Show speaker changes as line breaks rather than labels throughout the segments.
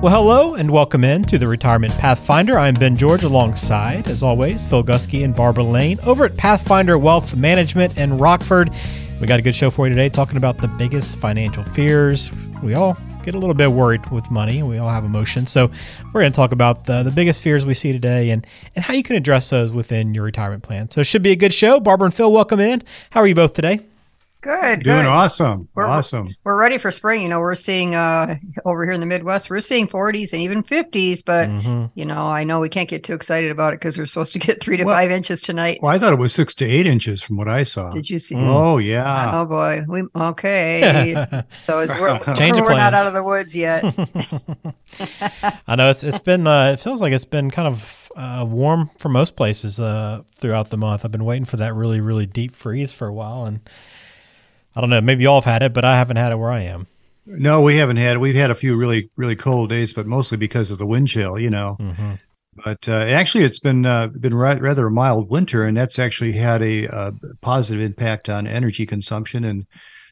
Well, hello and welcome in to the Retirement Pathfinder. I'm Ben George alongside, as always, Phil Gusky and Barbara Lane over at Pathfinder Wealth Management in Rockford. We got a good show for you today talking about the biggest financial fears. We all get a little bit worried with money. We all have emotions. So we're going to talk about the, the biggest fears we see today and, and how you can address those within your retirement plan. So it should be a good show. Barbara and Phil, welcome in. How are you both today?
Good.
Doing
good.
awesome.
We're,
awesome.
We're ready for spring. You know, we're seeing uh over here in the Midwest, we're seeing 40s and even 50s. But
Mm-hmm.
you know, I know we can't get too excited about it because we're supposed to get three to
Well-
five inches tonight.
Well, I thought it was six to eight inches from what I saw.
Did you see?
Mm.
Oh yeah.
Oh boy. We okay. so it's, we're,
Change of
we're not out of the woods yet.
I know it's it's been uh, it feels like it's been kind of uh, warm for most places uh, throughout the month. I've been waiting for that really really deep freeze for a while, and I don't know. Maybe y'all have had it, but I haven't had it where I am.
No, we haven't had. We've had a few really really cold days, but mostly because of the wind chill. You know.
Mm-hmm.
But uh, actually, it's been uh, been ra- rather a mild winter, and that's actually had a uh, positive impact on energy consumption and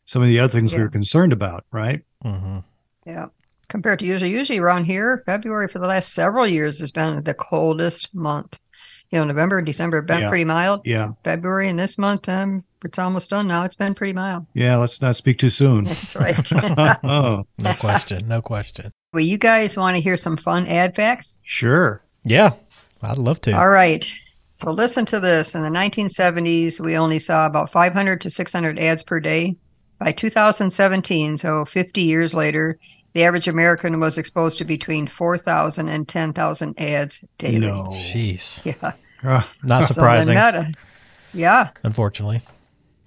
some of the other things we were concerned about. Right.
Mm-hmm.
yeah. Compared to usually, usually around here, February for the last several years has been the coldest month. You know, November and December have been
Yeah.
pretty mild.
Yeah.
February and this month, um, it's almost done now. It's been pretty mild.
Yeah. Let's not speak too soon.
That's right.
oh,
No question, no question.
well, you guys want to hear some fun ad facts?
sure.
Yeah, I'd love to.
All right. So listen to this. In the 1970s, we only saw about 500 to 600 ads per day. By 2017, so 50 years later, the average American was exposed to between 4,000 and 10,000 ads daily.
No.
Jeez,
Yeah.
Ah,
not
So then
surprising,
Meta, yeah,
unfortunately.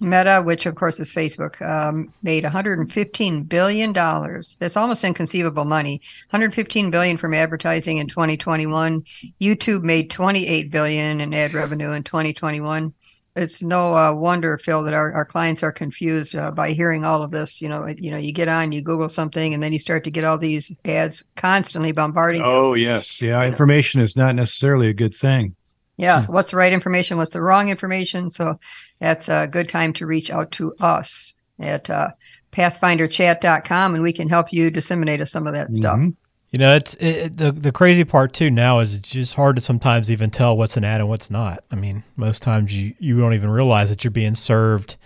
Meta, which of course is Facebook, um, made 115 billion dollars. That's almost inconceivable money. 115 billion from advertising in 2021. YouTube made 28 billion in ad revenue in 2021. It's no uh, wonder, Phil, that our, our clients are confused uh, by hearing all of this. You know, you know, you get on, you Google something, and then you start to get all these ads constantly bombarding. you.
Oh yes. Yeah. Information is not necessarily a good thing.
Yeah, what's the right information? What's the wrong information? So that's a good time to reach out to us at uh, pathfinderchat.com and we can help you disseminate some of that stuff.
Mhm.
You know, it's it, it- the the crazy part too. Now is it's just hard to sometimes even tell what's an ad and what's not. I mean, most times you you don't even realize that you're being served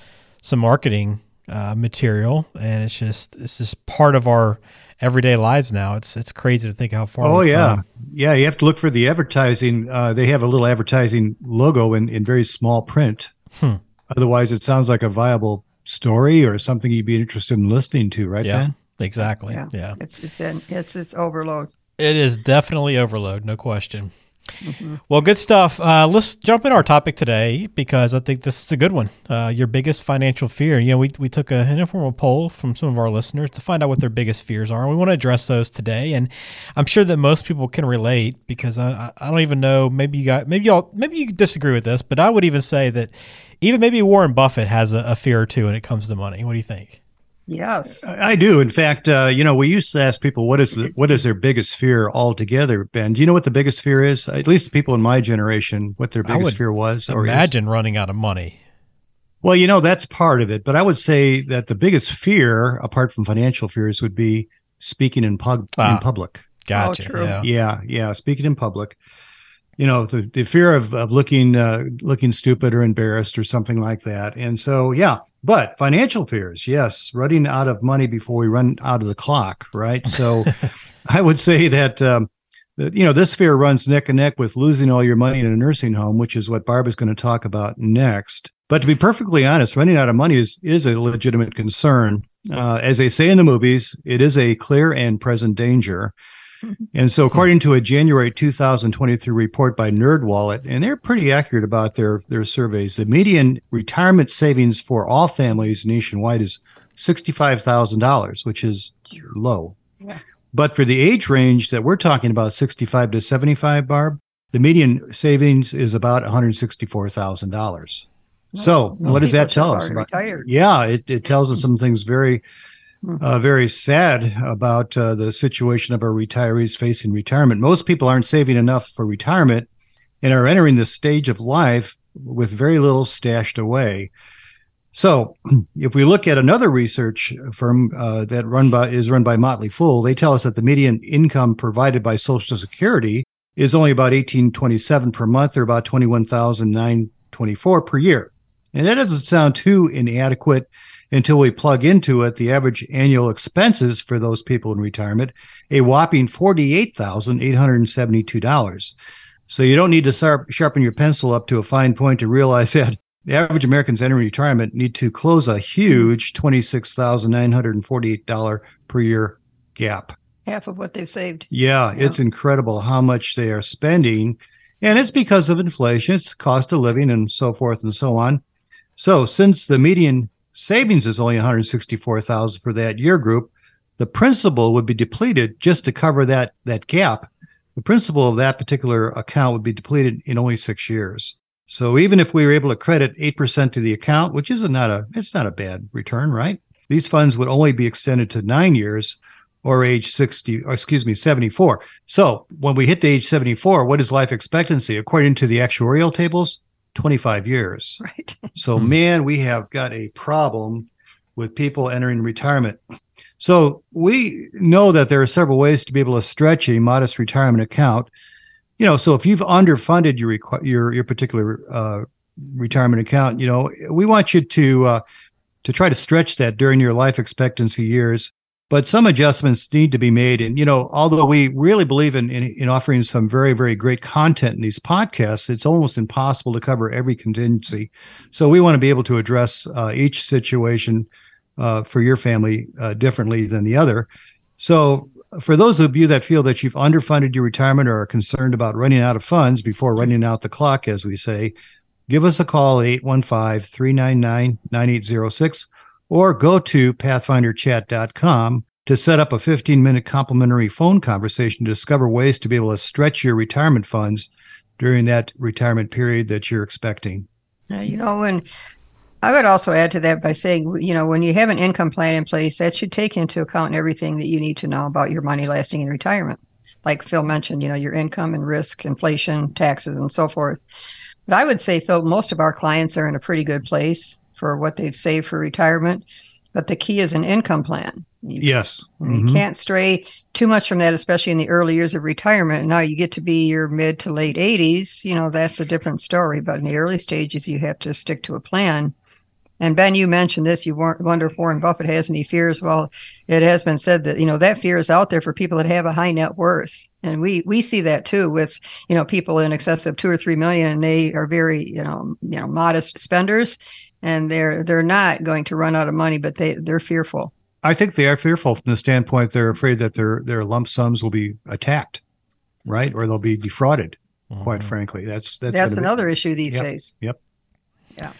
some marketing uh, material, and it's just it's just part of our everyday lives now. It's it's crazy to think how far.
Oh yeah,
come.
yeah. You have to look for the advertising. Uh, they have a little advertising logo in, in very small print.
Hmm.
Otherwise, it sounds like a viable story or something you'd be interested in listening to, right?
yeah,
Ben?
exactly.
Yeah.
yeah,
It's it's in, it's it's overload.
it is definitely overload, no question.
Mhm.
Well, good stuff. Uh, let's jump in our topic today because I think this is a good one. Uh, your biggest financial fear. You know, we, we took a, an informal poll from some of our listeners to find out what their biggest fears are. And we want to address those today. And I'm sure that most people can relate because I, I- I don't even know. Maybe you got, maybe y'all, maybe you disagree with this, but I would even say that even maybe Warren Buffett has a, a fear or two when it comes to money. What do you think?
Yes.
I, I do. In fact, uh, you know, we used to ask people what is the, what is their biggest fear altogether. Ben, do you know what the biggest fear is? At least the people in my generation, what their
I
biggest
would
fear was. or is.
Imagine running out of money.
Well, you know, that's part of it. But I would say that the biggest fear, apart from financial fears, would be speaking in, pub-
Ah.
in public.
Gotcha.
true.
yeah.
Yeah, yeah. Speaking in public, you know, the, the fear of, of looking uh, looking stupid or embarrassed or something like that. And so, yeah. But financial fears, yes, running out of money before we run out of the clock, right? So, I would say that. Um, that, you know, this fear runs neck and neck with losing all your money in a nursing home, which is what Barb is going to talk about next. But to be perfectly honest, running out of money is is a legitimate concern. Uh, as they say in the movies, it is a clear and present danger. And so, according to a January 2023 report by NerdWallet, and they're pretty accurate about their their surveys, the median retirement savings for all families nationwide is sixty-five thousand dollars, which is low.
Yeah.
But for the age range that we're talking about, 65 to 75, Barb, the median savings is about $164,000. So, what does that tell us? About,
retired.
yeah, it, it tells us some things very. Uh, very sad about uh, the situation of our retirees facing retirement. Most people aren't saving enough for retirement and are entering this stage of life with very little stashed away. So, if we look at another research firm uh, that run by is run by Motley Fool, they tell us that the median income provided by Social Security is only about eighteen twenty seven per month, or about twenty one thousand nine twenty four per year, and that doesn't sound too inadequate until we plug into it the average annual expenses for those people in retirement, a whopping forty eight thousand eight hundred seventy two dollars. So you don't need to sharp, sharpen your pencil up to a fine point to realize that the average Americans entering retirement need to close a huge $26,948 per year gap.
Half of what they've saved.
Yeah,
Yeah.
it's incredible how much they are spending. And it's because of inflation, it's cost of living and so forth and so on. So since the median savings is only 164,000 for that year group, the principal would be depleted just to cover that that gap. The principal of that particular account would be depleted in only 6 years. So even if we were able to credit 8% to the account, which is not a it's not a bad return, right? These funds would only be extended to 9 years or age 60 or excuse me 74. So, when we hit the age 74, what is life expectancy according to the actuarial tables? 25 years.
Right.
So,
Hmm.
man, we have got a problem with people entering retirement. So, we know that there are several ways to be able to stretch a modest retirement account. You know, so if you've underfunded your requ- your your particular uh, retirement account, you know, we want you to uh, to try to stretch that during your life expectancy years. But some adjustments need to be made. And, you know, although we really believe in, in, in offering some very, very great content in these podcasts, it's almost impossible to cover every contingency. So we want to be able to address uh, each situation uh, for your family uh, differently than the other. So for those of you that feel that you've underfunded your retirement or are concerned about running out of funds before running out the clock, as we say, give us a call at 815 399 9806 or go to pathfinderchat.com to set up a 15 minute complimentary phone conversation to discover ways to be able to stretch your retirement funds during that retirement period that you're expecting.
You know, and I would also add to that by saying, you know, when you have an income plan in place, that should take into account everything that you need to know about your money lasting in retirement. Like Phil mentioned, you know, your income and risk, inflation, taxes, and so forth. But I would say, Phil, most of our clients are in a pretty good place for what they've saved for retirement. But the key is an income plan. You,
Yes.
you
Mhm.
can't stray too much from that, especially in the early years of retirement. Now you get to be your mid to late 80s, you know, that's a different story. But in the early stages, you have to stick to a plan. And Ben, you mentioned this. You wonder if Warren Buffett has any fears. Well, it has been said that you know that fear is out there for people that have a high net worth, and we we see that too with you know people in excess of two or three million, and they are very you know you know modest spenders, and they're they're not going to run out of money, but they they're fearful.
I think they are fearful from the standpoint they're afraid that their their lump sums will be attacked, right? Or they'll be defrauded, quite
Mhm.
frankly. That's that's,
That's,
gonna be-
another issue these
Yep.
days. Yep.
Yeah.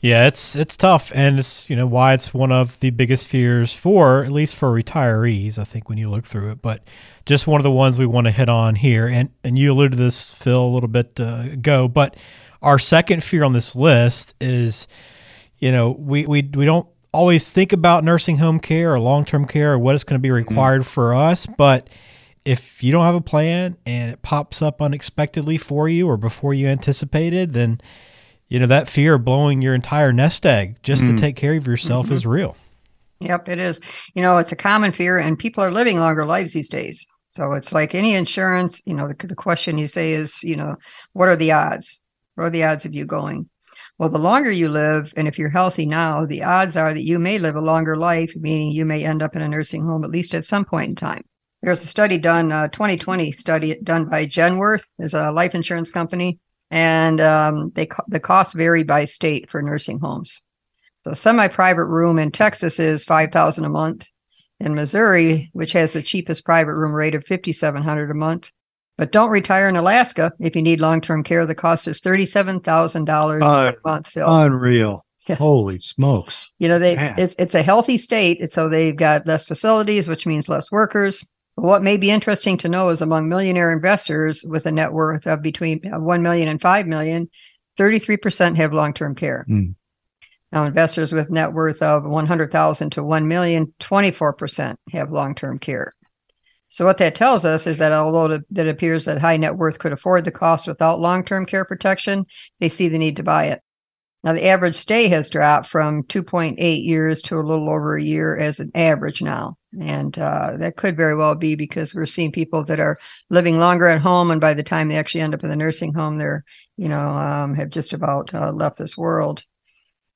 Yeah, it's it's tough, and it's you know why it's one of the biggest fears for at least for retirees. I think when you look through it, but just one of the ones we want to hit on here, and and you alluded to this Phil a little bit uh, ago, but our second fear on this list is, you know, we we we don't always think about nursing home care or long term care or what is going to be required for us, but if you don't have a plan and it pops up unexpectedly for you or before you anticipated, then you know that fear of blowing your entire nest egg just
Mm.
to take care of yourself is real.
Yep, it is. You know, it's a common fear, and people are living longer lives these days. So it's like any insurance. You know, the, the question you say is, you know, what are the odds? What are the odds of you going? Well, the longer you live, and if you're healthy now, the odds are that you may live a longer life, meaning you may end up in a nursing home at least at some point in time. There's a study done, uh, 2020 study done by Genworth, is a life insurance company, and um, they the costs vary by state for nursing homes. So, a semi-private room in Texas is five thousand a month. In Missouri, which has the cheapest private room rate of fifty-seven hundred a month, but don't retire in Alaska if you need long-term care. The cost is thirty-seven thousand dollars
Uh,
a month. Phil,
unreal.
Yeah.
Holy smokes.
you know they
man.
it's it's a healthy state, and so they've got less facilities, which means less workers. But what may be interesting to know is among millionaire investors with a net worth of between uh, 1 million and 5 million, 33% have long-term care.
Mm.
Now, investors with net worth of 100,000 to 1 million, 24% have long-term care. So what that tells us is that although it appears that high net worth could afford the cost without long-term care protection, they see the need to buy it. Now, the average stay has dropped from 2.8 years to a little over a year as an average now. And uh, that could very well be because we're seeing people that are living longer at home. And by the time they actually end up in the nursing home, they're, you know, um, have just about uh, left this world.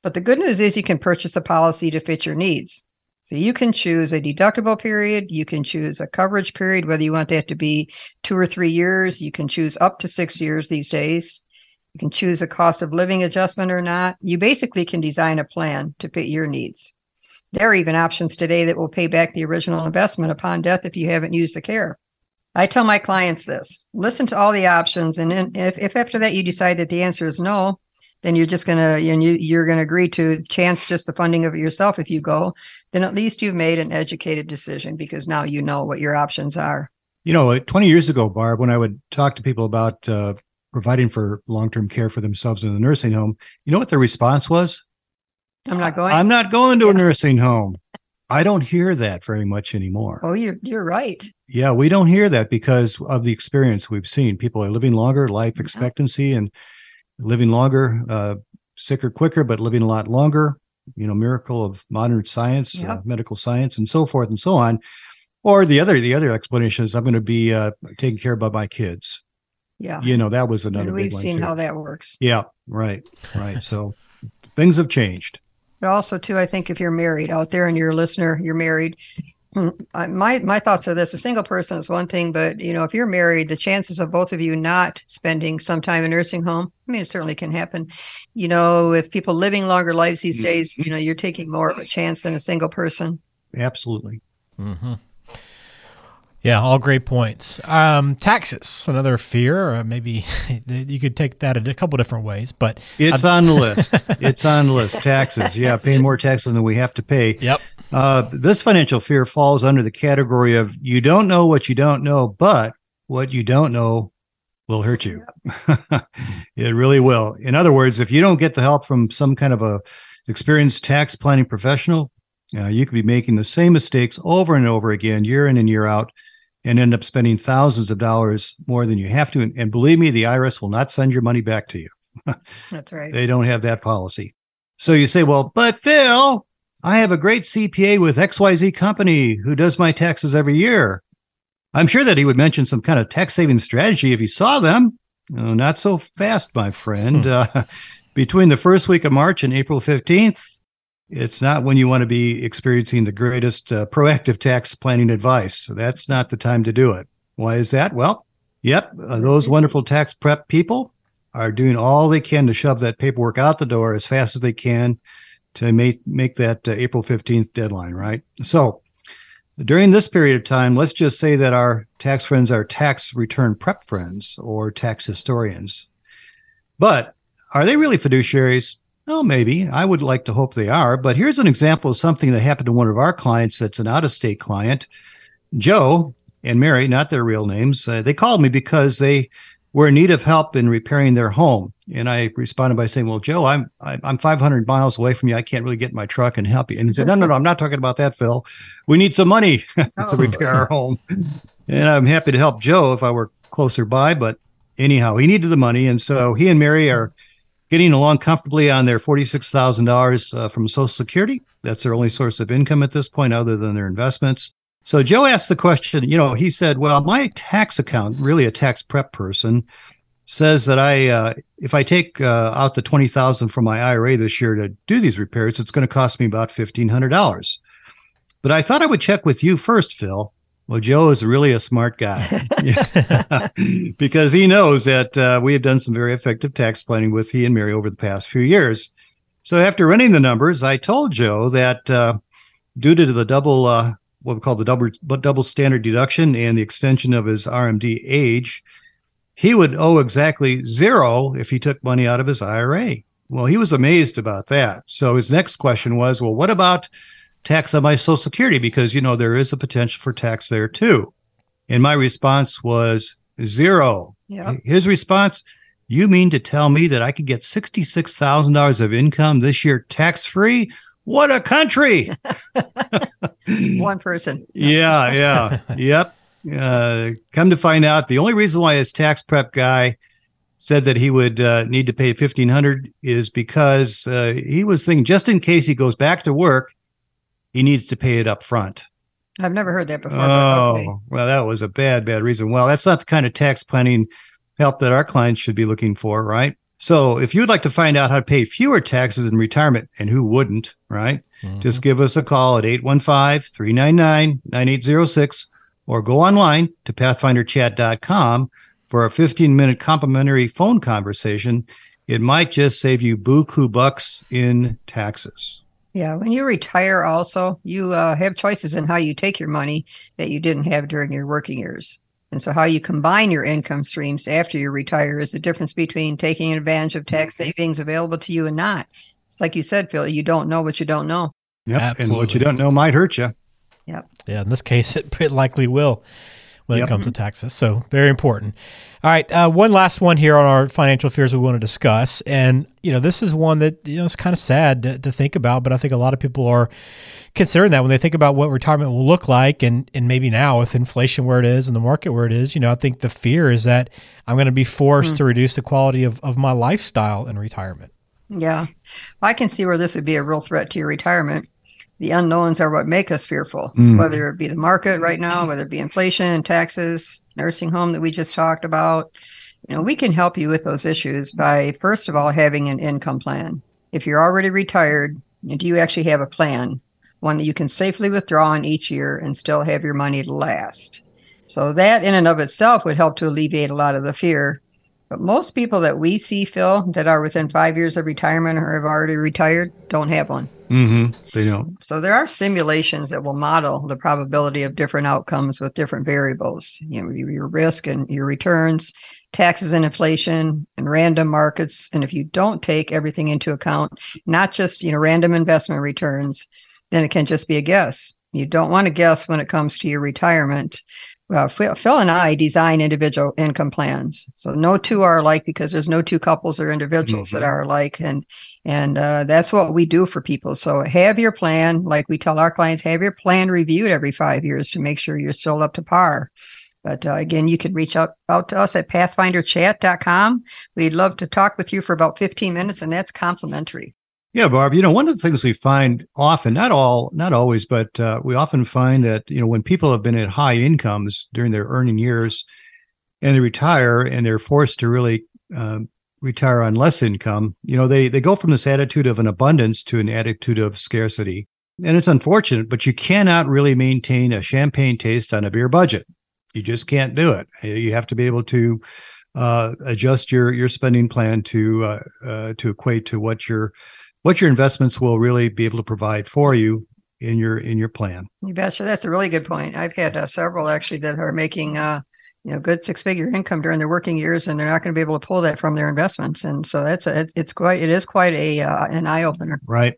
But the good news is you can purchase a policy to fit your needs. So you can choose a deductible period. You can choose a coverage period, whether you want that to be two or three years. You can choose up to six years these days. You can choose a cost of living adjustment or not. You basically can design a plan to fit your needs. There are even options today that will pay back the original investment upon death if you haven't used the care. I tell my clients this listen to all the options. And if, if after that you decide that the answer is no, then you're just going to, you know, you're to agree to chance just the funding of it yourself if you go, then at least you've made an educated decision because now you know what your options are.
You know, 20 years ago, Barb, when I would talk to people about uh, providing for long-term care for themselves in the nursing home, you know what their response was?
I'm not going.
I'm not going to yeah. a nursing home. I don't hear that very much anymore.
Oh, you're you're right.
Yeah, we don't hear that because of the experience we've seen. People are living longer, life expectancy, and living longer, uh, sicker quicker, but living a lot longer. You know, miracle of modern science, yep. uh, medical science, and so forth and so on. Or the other the other explanation is I'm going to be uh, taken care of by my kids.
Yeah.
You know, that was another
and we've seen how that works.
Yeah, right. Right. so things have changed.
But also too, I think if you're married out there and you're a listener, you're married. Hmm, my my thoughts are this: a single person is one thing, but you know, if you're married, the chances of both of you not spending some time in nursing home, I mean, it certainly can happen. You know, with people living longer lives these mm-hmm. days, you know, you're taking more of a chance than a single person.
Absolutely.
Mm-hmm. Yeah, all great points. Um, taxes, another fear. Uh, maybe you could take that a couple different ways, but
it's I'd... on the list. it's on the list. Taxes, yeah, paying more taxes than we have to pay.
Yep.
Uh, this financial fear falls under the category of you don't know what you don't know, but what you don't know will hurt you. it really will. In other words, if you don't get the help from some kind of a experienced tax planning professional, uh, you could be making the same mistakes over and over again, year in and year out and end up spending thousands of dollars more than you have to. And, and believe me, the IRS will not send your money back to you.
That's right.
They don't have that policy. So you say, well, but Phil, I have a great CPA with XYZ company who does my taxes every year. I'm sure that he would mention some kind of tax saving strategy if he saw them. Oh, not so fast, my friend. Hmm. Uh, between the first week of March and April 15th, it's not when you want to be experiencing the greatest uh, proactive tax planning advice. So that's not the time to do it. Why is that? Well, yep, uh, those wonderful tax prep people are doing all they can to shove that paperwork out the door as fast as they can to make make that uh, April 15th deadline, right? So, during this period of time, let's just say that our tax friends are tax return prep friends or tax historians. But are they really fiduciaries? Well, maybe. I would like to hope they are. But here's an example of something that happened to one of our clients that's an out of state client. Joe and Mary, not their real names, uh, they called me because they were in need of help in repairing their home. And I responded by saying, "Well, Joe, I'm I'm 500 miles away from you. I can't really get in my truck and help you." And he said, "No, no, no, I'm not talking about that, Phil. We need some money to oh. repair our home." And I'm happy to help Joe if I were closer by, but anyhow, he needed the money, and so he and Mary are getting along comfortably on their $46,000 uh, from Social Security. That's their only source of income at this point, other than their investments. So Joe asked the question, you know, he said, well, my tax account, really a tax prep person, says that I, uh, if I take uh, out the 20,000 from my IRA this year to do these repairs, it's going to cost me about $1,500. But I thought I would check with you first, Phil, well, Joe is really a smart guy because he knows that uh, we have done some very effective tax planning with he and Mary over the past few years. So after running the numbers, I told Joe that uh, due to the double, uh, what we call the double double standard deduction and the extension of his RMD age, he would owe exactly zero if he took money out of his IRA. Well, he was amazed about that. So his next question was, well, what about tax on my social security because you know there is a potential for tax there too And my response was zero.
Yep.
His response, you mean to tell me that I could get $66,000 of income this year tax free? What a country.
One person.
yeah, yeah, yep. Uh, come to find out, the only reason why his tax prep guy said that he would uh, need to pay fifteen hundred is because uh, he was thinking just in case he goes back to work, he needs to pay it up front.
I've never heard that before. but
Oh,
okay.
well, that was a bad, bad reason. Well, that's not the kind of tax planning help that our clients should be looking for, right? So, if you'd like to find out how to pay fewer taxes in retirement, and who wouldn't, right? Just give us a call at 815 399 9806 or go online to pathfinderchat.com for a 15 minute complimentary phone conversation. It might just save you buku bucks in taxes.
Yeah, when you retire, also you uh, have choices in how you take your money that you didn't have during your working years, and so how you combine your income streams after you retire is the difference between taking advantage of tax savings available to you and not. It's like you said, Phil. You don't know what you don't know.
Yeah, And what you don't know might hurt you.
Yeah, in this case, it, it likely will when
Yep.
it comes to taxes. So very important. All right, uh, one last one here on our financial fears we want to discuss, and you know this is one that you know it's kind of sad to, to think about, but I think a lot of people are considering that when they think about what retirement will look like, and and maybe now with inflation where it is and the market where it is, you know, I think the fear is that I'm going to be forced to reduce the quality of of my lifestyle in retirement.
Yeah, I can see where this would be a real threat to your retirement. The unknowns are what make us fearful,
Mm.
whether it be the market right now, whether it be inflation, taxes, nursing home that we just talked about. You know, we can help you with those issues by first of all having an income plan. If you're already retired, do you actually have a plan, one that you can safely withdraw on each year and still have your money to last? So that in and of itself would help to alleviate a lot of the fear. But most people that we see, Phil, that are within five years of retirement or have already retired, don't have one.
Mm-hmm. They don't.
So there are simulations that will model the probability of different outcomes with different variables. You know, your risk and your returns, taxes and inflation, and random markets. And if you don't take everything into account, not just you know random investment returns, then it can just be a guess. You don't want to guess when it comes to your retirement. Well, Phil Phil and I design individual income plans, so no two are alike because there's no two couples or individuals that
Mhm.
are alike, and and uh, that's what we do for people. So have your plan, like we tell our clients, have your plan reviewed every five years to make sure you're still up to par. But uh, again, you can reach out, out to us at pathfinderchat.com. We'd love to talk with you for about 15 minutes, and that's complimentary.
Yeah, Barb. You know, one of the things we find often, not all, not always, but uh, we often find that you know when people have been at high incomes during their earning years, and they retire, and they're forced to really um, retire on less income, you know, they they go from this attitude of an abundance to an attitude of scarcity, and it's unfortunate. But you cannot really maintain a champagne taste on a beer budget. You just can't do it. You have to be able to uh, adjust your your spending plan to uh, uh, to equate to what your what your investments will really be able to provide for you in your in your plan.
You betcha. That's a really good point. I've had uh, several actually that are making, uh, you know, good six figure income during their working years, and they're not going to be able to pull that from their investments. And so that's a, it's quite, it is quite a uh, an eye opener.
Right.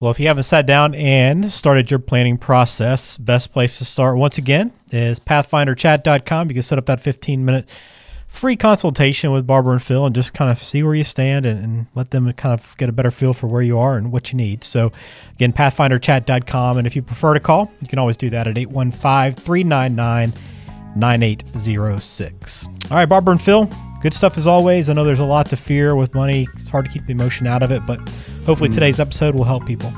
Well, if you haven't sat down and started your planning process, best place to start once again is pathfinderchat.com. You can set up that 15 minute free consultation with Barbara and Phil and just kind of see where you stand and, and let them kind of get a better feel for where you are and what you need. So, again, pathfinderchat.com. And if you prefer to call, you can always do that at 815 399 9806. All right, Barbara and Phil, good stuff as always. I know there's a lot to fear with money. It's hard to keep the emotion out of it, but hopefully hmm. today's episode will help people.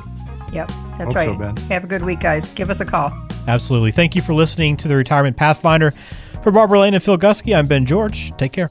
Yep, that's
Hope
right.
so, Ben.
Have a good week, guys. Give us a call.
Absolutely. Thank you for listening to the Retirement Pathfinder. For Barbara Lane and Phil Gusky, I'm Ben George. Take care.